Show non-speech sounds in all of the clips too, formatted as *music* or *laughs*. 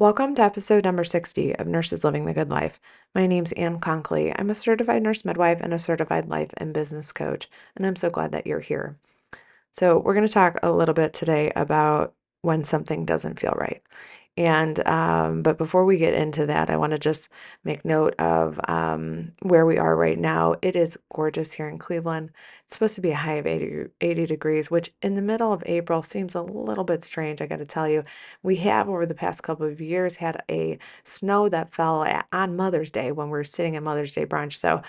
Welcome to episode number 60 of Nurses Living the Good Life. My name's Ann Conkley. I'm a certified nurse midwife and a certified life and business coach, and I'm so glad that you're here. So, we're going to talk a little bit today about when something doesn't feel right. And um, but before we get into that, I want to just make note of um, where we are right now. It is gorgeous here in Cleveland. It's supposed to be a high of 80, 80 degrees, which in the middle of April seems a little bit strange. I got to tell you, we have over the past couple of years had a snow that fell on Mother's Day when we were sitting at Mother's Day brunch. So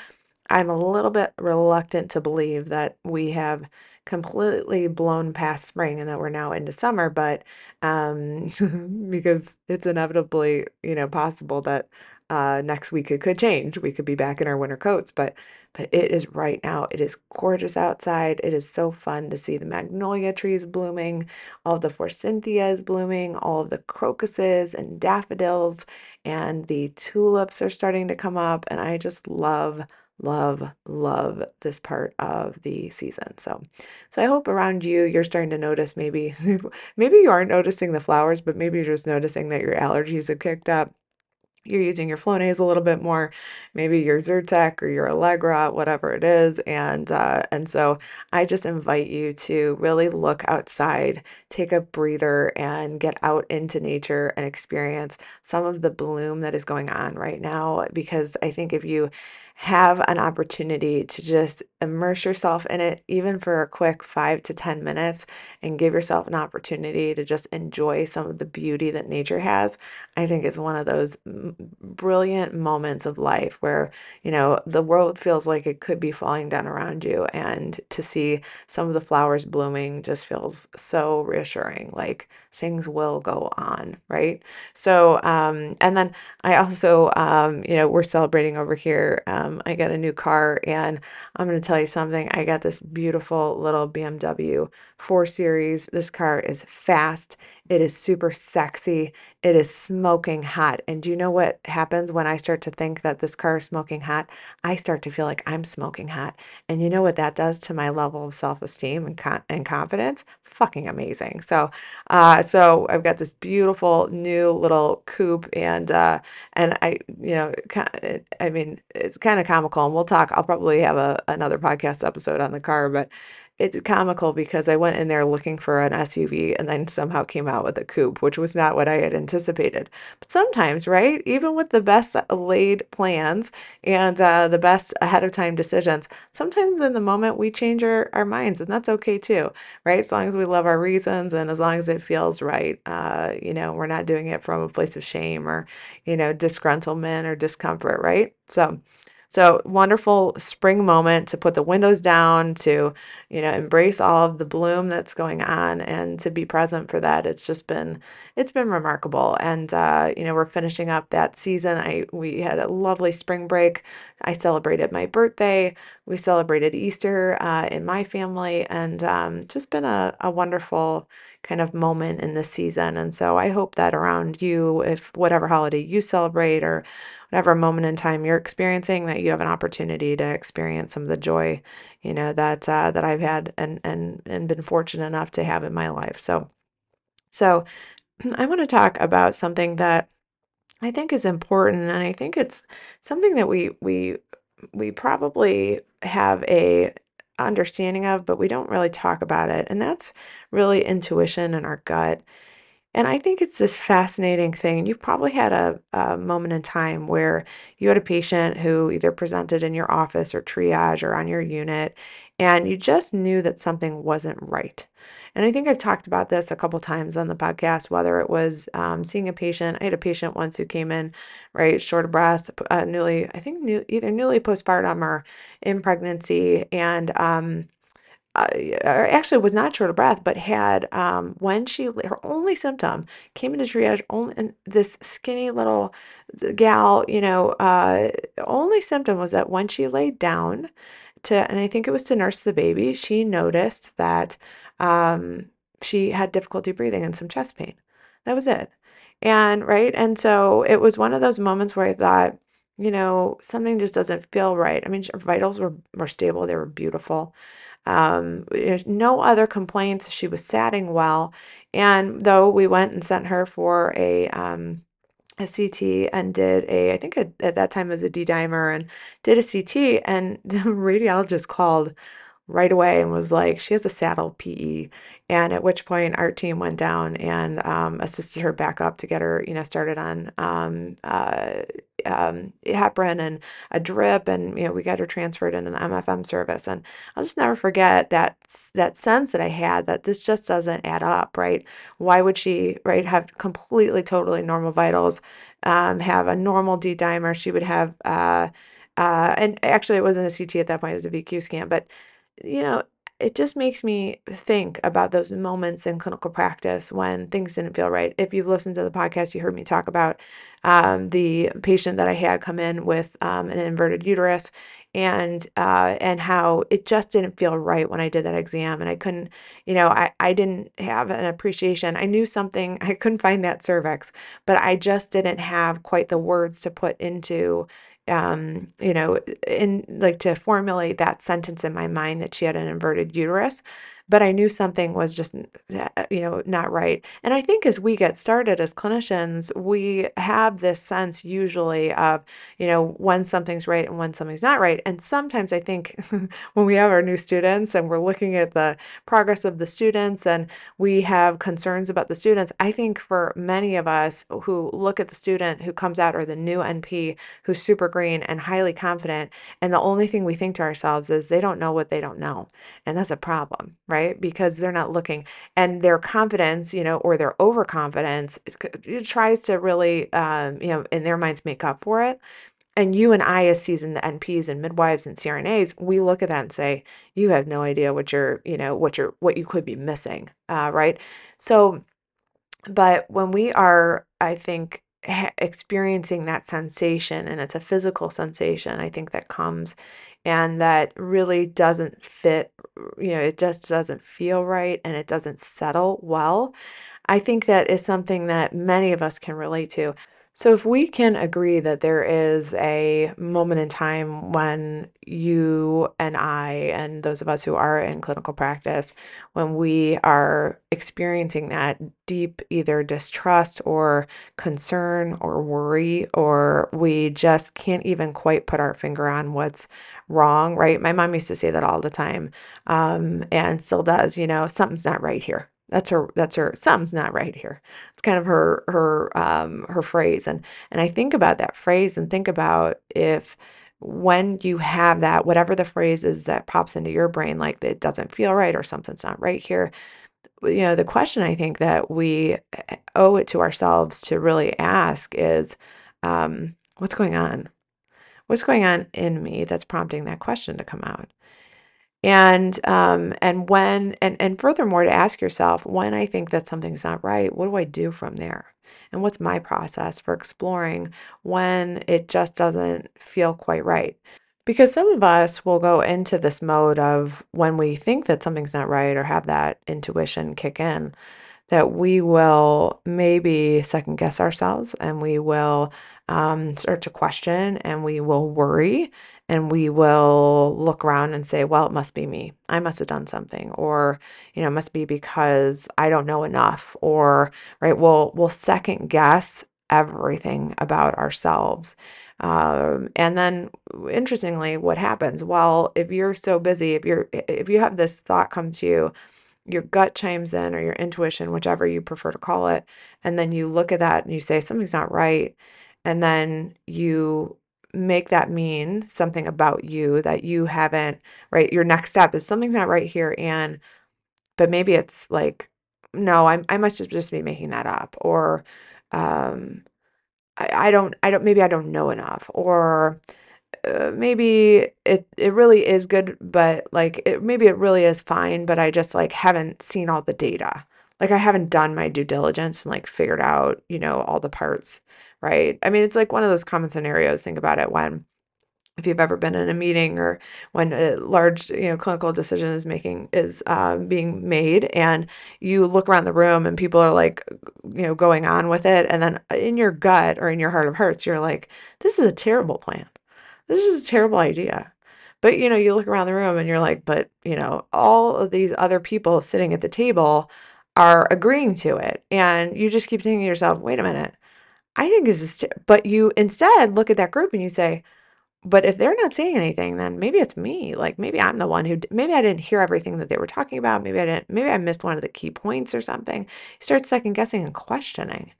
I'm a little bit reluctant to believe that we have completely blown past spring and that we're now into summer, but um, *laughs* because it's inevitably, you know, possible that uh, next week it could change. We could be back in our winter coats, but but it is right now. It is gorgeous outside. It is so fun to see the magnolia trees blooming, all the forsythias blooming, all of the crocuses and daffodils, and the tulips are starting to come up, and I just love love love this part of the season so so i hope around you you're starting to notice maybe *laughs* maybe you aren't noticing the flowers but maybe you're just noticing that your allergies have kicked up you're using your Flonase a little bit more, maybe your Zyrtec or your Allegra, whatever it is, and uh, and so I just invite you to really look outside, take a breather, and get out into nature and experience some of the bloom that is going on right now. Because I think if you have an opportunity to just immerse yourself in it, even for a quick five to 10 minutes, and give yourself an opportunity to just enjoy some of the beauty that nature has, I think is one of those brilliant moments of life where, you know, the world feels like it could be falling down around you. And to see some of the flowers blooming just feels so reassuring. Like, things will go on, right? So, um, and then I also, um, you know, we're celebrating over here. Um, I got a new car, and I'm going to tell you something. I got this beautiful little BMW 4 Series. This car is fast. It is super sexy. It is smoking hot. And do you know what happens when I start to think that this car is smoking hot? I start to feel like I'm smoking hot. And you know what that does to my level of self-esteem and, con- and confidence? Fucking amazing. So, uh, so I've got this beautiful new little coupe, and uh, and I, you know, I mean, it's kind of comical. And we'll talk. I'll probably have a another podcast episode on the car, but it's comical because I went in there looking for an SUV and then somehow came out with a coupe, which was not what I had anticipated. But sometimes, right, even with the best laid plans and uh, the best ahead of time decisions, sometimes in the moment we change our, our minds, and that's okay too, right? As long as we love our reasons and as long as it feels right, uh, you know, we're not doing it from a place of shame or, you know, disgruntlement or discomfort, right? So, so wonderful spring moment to put the windows down, to, you know, embrace all of the bloom that's going on and to be present for that. It's just been, it's been remarkable. And, uh, you know, we're finishing up that season. I, we had a lovely spring break. I celebrated my birthday. We celebrated Easter uh, in my family and um, just been a, a wonderful kind of moment in this season. And so I hope that around you, if whatever holiday you celebrate or whatever moment in time you're experiencing that you have an opportunity to experience some of the joy you know that uh, that I've had and and and been fortunate enough to have in my life so so I want to talk about something that I think is important and I think it's something that we we we probably have a understanding of but we don't really talk about it and that's really intuition and our gut and I think it's this fascinating thing. You've probably had a, a moment in time where you had a patient who either presented in your office or triage or on your unit, and you just knew that something wasn't right. And I think I've talked about this a couple times on the podcast, whether it was um, seeing a patient. I had a patient once who came in, right, short of breath, uh, newly, I think, new, either newly postpartum or in pregnancy. And um, uh, actually was not short of breath, but had um, when she her only symptom came into triage only this skinny little gal, you know, uh, only symptom was that when she laid down to, and I think it was to nurse the baby, she noticed that um, she had difficulty breathing and some chest pain. That was it. And right, and so it was one of those moments where I thought, you know, something just doesn't feel right. I mean, her vitals were were stable; they were beautiful. Um, no other complaints. She was satting well. And though we went and sent her for a, um, a CT and did a, I think a, at that time it was a D dimer and did a CT and *laughs* the radiologist called right away and was like, she has a saddle PE. And at which point our team went down and um, assisted her back up to get her, you know, started on um, uh, um, heparin and a drip, and you know, we got her transferred into the MFM service. And I'll just never forget that that sense that I had that this just doesn't add up, right? Why would she, right, have completely, totally normal vitals, um, have a normal D dimer? She would have. Uh, uh, and actually, it wasn't a CT at that point; it was a VQ scan. But you know, it just makes me think about those moments in clinical practice when things didn't feel right. If you've listened to the podcast, you heard me talk about um, the patient that I had come in with um, an inverted uterus and uh, and how it just didn't feel right when I did that exam and I couldn't you know I, I didn't have an appreciation I knew something *laughs* I couldn't find that cervix but I just didn't have quite the words to put into um, you know, in like to formulate that sentence in my mind that she had an inverted uterus but I knew something was just, uh, you know, not right. And I think as we get started as clinicians, we have this sense usually of, you know, when something's right and when something's not right. And sometimes I think *laughs* when we have our new students and we're looking at the progress of the students and we have concerns about the students, I think for many of us who look at the student who comes out or the new NP who's super green and highly confident, and the only thing we think to ourselves is they don't know what they don't know. And that's a problem, right? Right? Because they're not looking and their confidence, you know, or their overconfidence it tries to really, um, you know, in their minds make up for it. And you and I, as seasoned the NPs and midwives and CRNAs, we look at that and say, you have no idea what you're, you know, what you're, what you could be missing, uh, right? So, but when we are, I think, experiencing that sensation and it's a physical sensation, I think that comes and that really doesn't fit, you know, it just doesn't feel right and it doesn't settle well. I think that is something that many of us can relate to. So, if we can agree that there is a moment in time when you and I, and those of us who are in clinical practice, when we are experiencing that deep either distrust or concern or worry, or we just can't even quite put our finger on what's wrong, right? My mom used to say that all the time um, and still does, you know, something's not right here that's her that's her something's not right here. It's kind of her her um her phrase and and i think about that phrase and think about if when you have that whatever the phrase is that pops into your brain like it doesn't feel right or something's not right here you know the question i think that we eh, owe it to ourselves to really ask is um what's going on? What's going on in me that's prompting that question to come out and um and when and and furthermore to ask yourself when i think that something's not right what do i do from there? And what's my process for exploring when it just doesn't feel quite right? Because some of us will go into this mode of when we think that something's not right or have that intuition kick in that we will maybe second guess ourselves and we will um, start to question and we will worry and we will look around and say, well, it must be me. I must have done something, or you know, it must be because I don't know enough, or right. We'll we'll second guess everything about ourselves. Um, and then interestingly, what happens? Well, if you're so busy, if you're if you have this thought come to you, your gut chimes in or your intuition, whichever you prefer to call it, and then you look at that and you say something's not right, and then you make that mean something about you that you haven't, right? Your next step is something's not right here. And, but maybe it's like, no, I, I must just be making that up. Or, um, I, I don't, I don't, maybe I don't know enough. Or, uh, maybe it it really is good but like it maybe it really is fine but I just like haven't seen all the data. Like I haven't done my due diligence and like figured out, you know, all the parts right? I mean, it's like one of those common scenarios. Think about it when if you've ever been in a meeting or when a large you know clinical decision is making is um, being made and you look around the room and people are like you know going on with it and then in your gut or in your heart of hearts you're like this is a terrible plan this is a terrible idea but you know you look around the room and you're like but you know all of these other people sitting at the table are agreeing to it and you just keep thinking to yourself wait a minute I think this is, but you instead look at that group and you say, but if they're not saying anything, then maybe it's me. Like maybe I'm the one who, maybe I didn't hear everything that they were talking about. Maybe I didn't, maybe I missed one of the key points or something. You start second guessing and questioning.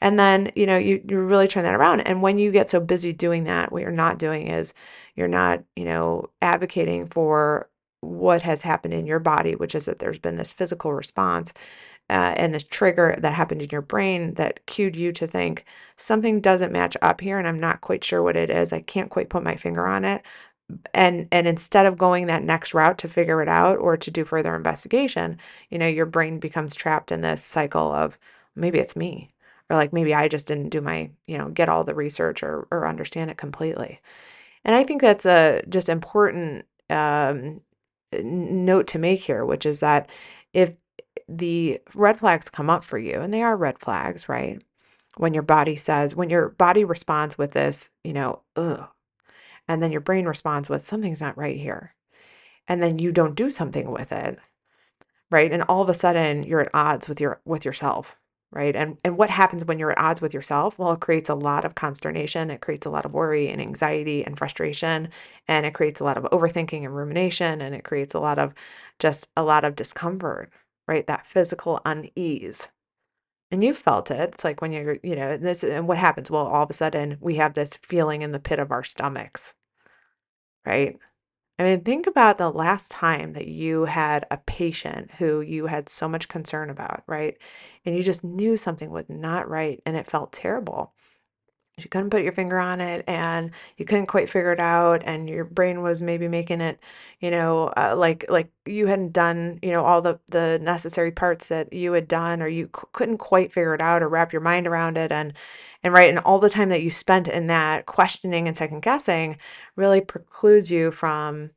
And then, you know, you, you really turn that around. And when you get so busy doing that, what you're not doing is you're not, you know, advocating for what has happened in your body, which is that there's been this physical response uh, and this trigger that happened in your brain that cued you to think something doesn't match up here and I'm not quite sure what it is. I can't quite put my finger on it. And and instead of going that next route to figure it out or to do further investigation, you know, your brain becomes trapped in this cycle of maybe it's me or like maybe I just didn't do my, you know, get all the research or or understand it completely. And I think that's a just important um, note to make here, which is that if the red flags come up for you, and they are red flags, right? When your body says, when your body responds with this, you know, ugh, and then your brain responds with something's not right here, and then you don't do something with it, right? And all of a sudden you're at odds with your with yourself, right? And and what happens when you're at odds with yourself? Well, it creates a lot of consternation, it creates a lot of worry and anxiety and frustration, and it creates a lot of overthinking and rumination, and it creates a lot of just a lot of discomfort, right? That physical unease. And you've felt it. It's like when you're, you know, this and what happens? Well, all of a sudden we have this feeling in the pit of our stomachs, right? I mean, think about the last time that you had a patient who you had so much concern about, right? And you just knew something was not right and it felt terrible you couldn't put your finger on it and you couldn't quite figure it out and your brain was maybe making it you know uh, like like you hadn't done you know all the the necessary parts that you had done or you c- couldn't quite figure it out or wrap your mind around it and and right and all the time that you spent in that questioning and second guessing really precludes you from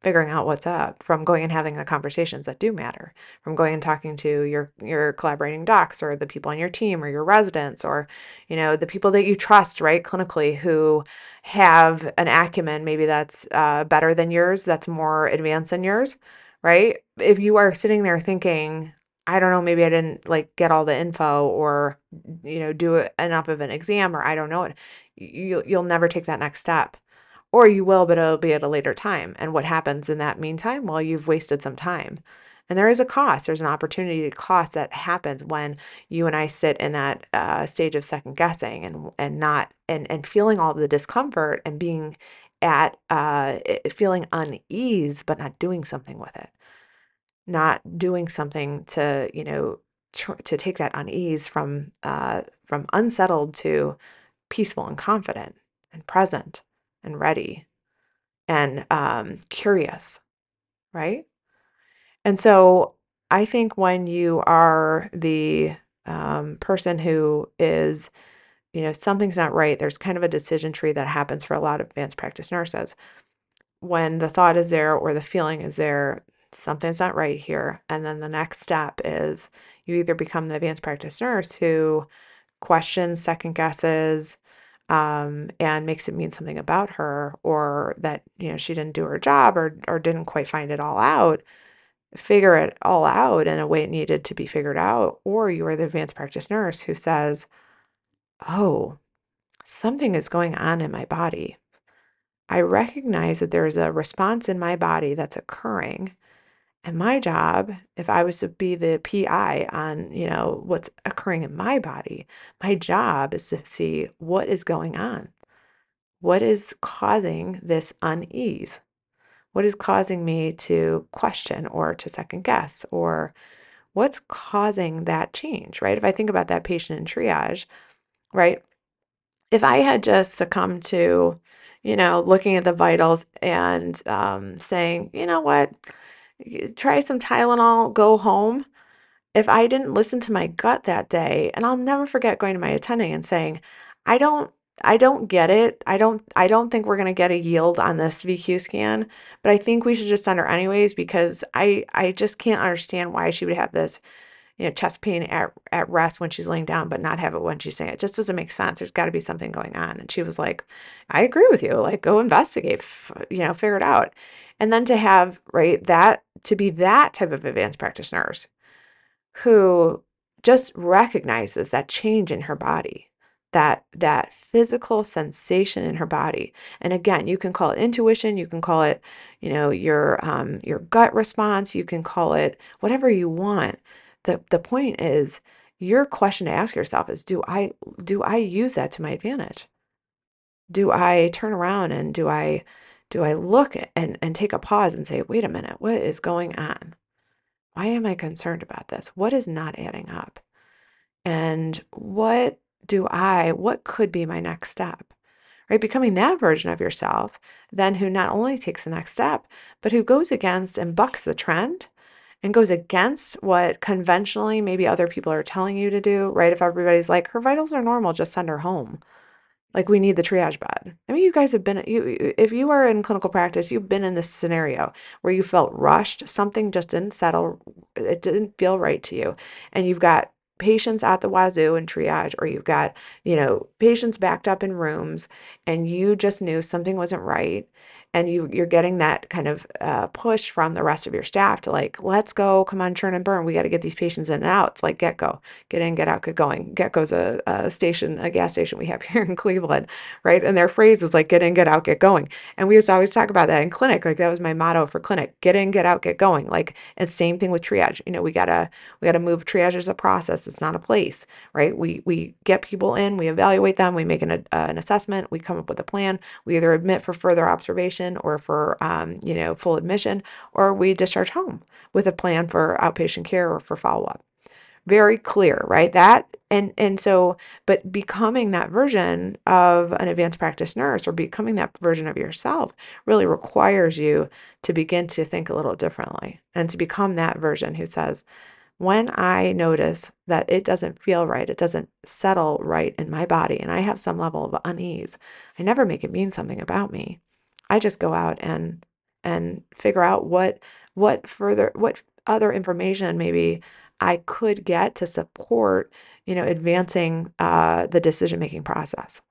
figuring out what's up from going and having the conversations that do matter from going and talking to your your collaborating docs or the people on your team or your residents or you know the people that you trust right clinically who have an acumen maybe that's uh, better than yours that's more advanced than yours right? If you are sitting there thinking i don't know maybe i didn't like get all the info or you know do enough of an exam or i don't know it you, you'll never take that next step or you will, but it'll be at a later time. And what happens in that meantime? Well, you've wasted some time. And there is a cost. There's an opportunity to cost that happens when you and I sit in that uh, stage of second guessing and and not and and feeling all the discomfort and being at uh, feeling unease, but not doing something with it, not doing something to you know tr- to take that unease from uh, from unsettled to peaceful and confident and present and ready and um, curious, right? And so I think when you are the um, person who is, you know, something's not right, there's kind of a decision tree that happens for a lot of advanced practice nurses. When the thought is there or the feeling is there, something's not right here. And then the next step is you either become the advanced practice nurse who questions, second guesses, um, and makes it mean something about her or that you know she didn't do her job or or didn't quite find it all out figure it all out in a way it needed to be figured out. Or you are the advanced practice nurse who says oh something is going on in my body. I recognize that there's a response in my body that's occurring and my job, if I was to be the PI on, you know, what's occurring in my body, my job is to see what is going on. What is causing this unease? What is causing me to question or to second guess? Or what's causing that change, right? If I think about that patient in triage, right? If I had just succumbed to, you know, looking at the vitals and um, saying, you know what, try some Tylenol, go home. If I didn't listen to my gut that day, and I'll never forget going to my attending and saying, I don't I don't get it. I don't I don't think we're going to get a yield on this VQ scan, but I think we should just send her anyways because I I just can't understand why she would have this you know chest pain at, at rest when she's laying down but not have it when she's saying it just doesn't make sense. There's got to be something going on. And she was like i agree with you. Like go investigate you know figure it out. And then to have, right, that to be that type of advanced practice nurse who just recognizes that change in her body, that that physical sensation in her body. And again you can call it intuition you can call it you know your um, your gut response you can call it whatever you want the the point is your question to ask yourself is do i do i use that to my advantage do i turn around and do i do i look and and take a pause and say wait a minute what is going on why am i concerned about this what is not adding up and what do I, what could be my next step? Right? Becoming that version of yourself, then who not only takes the next step, but who goes against and bucks the trend and goes against what conventionally maybe other people are telling you to do, right? If everybody's like, her vitals are normal, just send her home. Like we need the triage bed. I mean, you guys have been you if you are in clinical practice, you've been in this scenario where you felt rushed, something just didn't settle, it didn't feel right to you, and you've got patients at the wazoo in triage or you've got you know patients backed up in rooms and you just knew something wasn't right and you you're getting that kind of uh, push from the rest of your staff to like let's go. Come on churn and burn. We got to get these patients in and out. It's like get go. Get in get out get going. GetGo's a, a station a gas station we have *laughs* here in cleveland right? And their phrase is like get in get out get going. And we used to always talk about that in clinic. Like that was my motto for clinic. Get in get out get going. Like and same thing with triage. You know we gotta we gotta move triage as a process. It's not a place right? We we get people in we evaluate them we make an, uh, an assessment we come up with a plan. We either admit for further observation or for um, you know full admission, or we discharge home with a plan for outpatient care or for follow up. Very clear, right? That and and so, but becoming that version of an advanced practice nurse or becoming that version of yourself really requires you to begin to think a little differently and to become that version who says, when I notice that it doesn't feel right, it doesn't settle right in my body, and I have some level of unease, I never make it mean something about me. I just go out and and figure out what what further what other information maybe I could get to support, you know, advancing uh, the decision making process.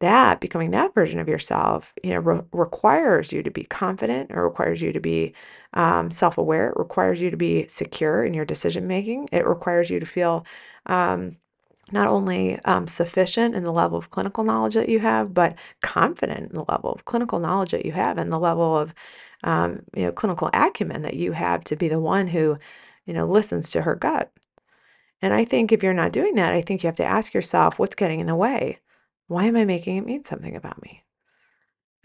That becoming that version of yourself, you know, re- requires you to be confident. It requires you to be um, self aware. It requires you to be secure in your decision making. It requires you to feel um, not only um, sufficient in the level of clinical knowledge that you have, but confident in the level of clinical knowledge that you have and the level of um, you know clinical acumen that you have to be the one who you know listens to her gut. And I think if you're not doing that, I think you have to ask yourself, what's getting in the way? Why am I making it mean something about me?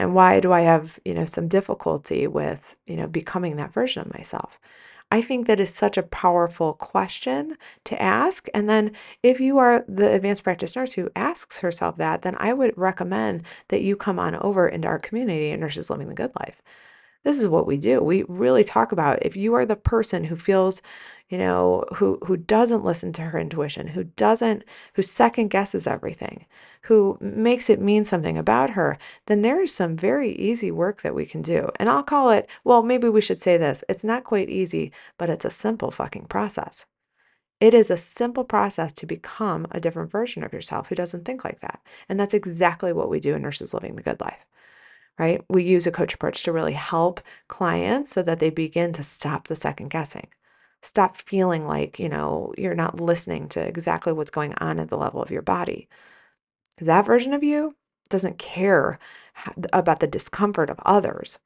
And why do I have you know some difficulty with you know becoming that version of myself? I think that is such a powerful question to ask. And then, if you are the advanced practice nurse who asks herself that, then I would recommend that you come on over into our community and Nurses Living the Good Life. This is what we do. We really talk about if you are the person who feels you know, who who doesn't listen to her intuition, who doesn't who second guesses everything, who makes it mean something about her, then there is some very easy work that we can do. And I'll call it, well, maybe we should say this. It's not quite easy, but it's a simple fucking process. It is a simple process to become a different version of yourself who doesn't think like that. And that's exactly what we do in Nurses Living the Good Life right? We use a coach approach to really help clients so that they begin to stop the second guessing stop feeling like, you know, you're not listening to exactly what's going on at the level of your body. That version of you doesn't care about the discomfort of others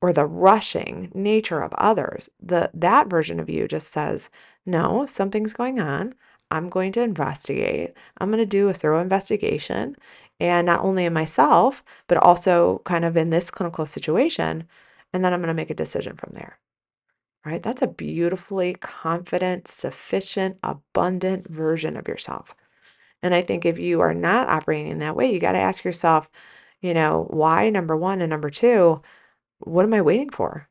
or the rushing nature of others. The that version of you just says, "No, something's going on. I'm going to investigate. I'm going to do a thorough investigation and not only in myself, but also kind of in this clinical situation, and then I'm going to make a decision from there." right? That's a beautifully confident, sufficient, abundant version of yourself. And I think if you are not operating in that way, you got to ask yourself, you know, why, number one, and number two, what am I waiting for?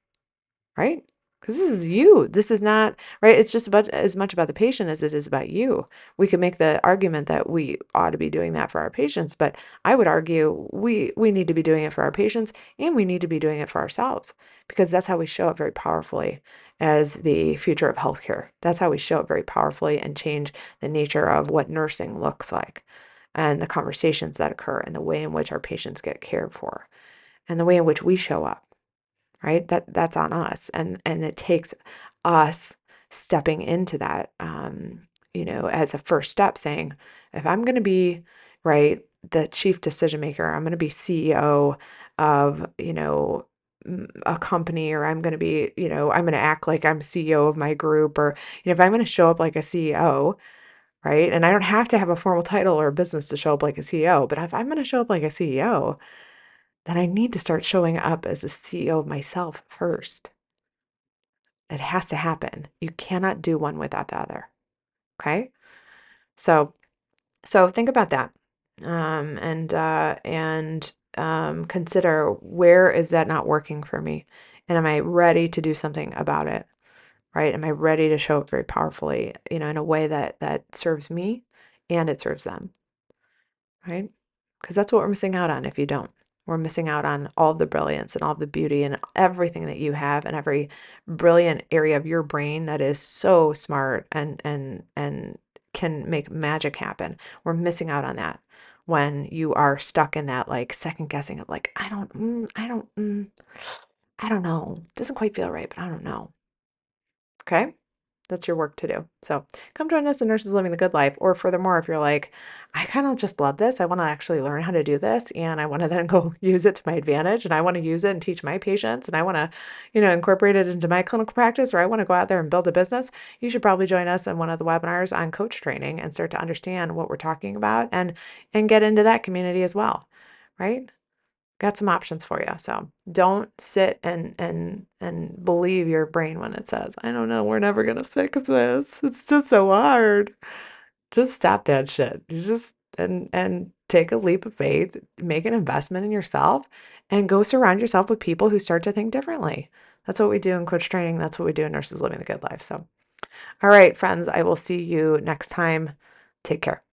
Right? Because this is you. This is not right. It's just about as much about the patient as it is about you. We could make the argument that we ought to be doing that for our patients, but I would argue we we need to be doing it for our patients and we need to be doing it for ourselves because that's how we show up very powerfully as the future of healthcare. That's how we show up very powerfully and change the nature of what nursing looks like and the conversations that occur and the way in which our patients get cared for and the way in which we show up right that that's on us and and it takes us stepping into that um, you know, as a first step saying, if I'm going to be, right, the chief decision maker, I'm going to be CEO of, you know, a company or I'm going to be, you know, I'm going to act like I'm CEO of my group or, you know, if I'm going to show up like a CEO, right? And I don't have to have a formal title or a business to show up like a CEO, but if I'm going to show up like a CEO, then I need to start showing up as a CEO of myself first. It has to happen. You cannot do one without the other. Okay? So so think about that. Um, and uh, and um, consider where is that not working for me? And am I ready to do something about it? Right? Am I ready to show up very powerfully, you know, in a way that that serves me and it serves them? Right? Because that's what we're missing out on if you don't. We're missing out on all of the brilliance and all of the beauty and everything that you have and every brilliant area of your brain that is so smart and and and can make magic happen. We're missing out on that when you are stuck in that like second guessing of like I don't mm, I don't mm, I don't know. Doesn't quite feel right, but I don't know. Okay? That's your work to do. So come join us in Nurses Living the Good Life. Or furthermore, if you're like, I kind of just love this, I want to actually learn how to do this, and I want to *laughs* then go use it to my advantage, and I want to use it and teach my patients, and I want to, you know, incorporate it into my clinical practice, or I want to go out there and build a business, you should probably join us in one of the webinars on coach training and start to understand what we're talking about and and get into that community as well. Right? Got some options for you. So don't sit and and and believe your brain when it says, I don't know, we're never gonna fix this. It's just so hard. Just stop that shit. You just and and take a leap of faith, make an investment in yourself, and go surround yourself with people who start to think differently. That's what we do in coach training. That's what we do in Nurses Living the Good Life. So, all right, friends, I will see you next time. Take care.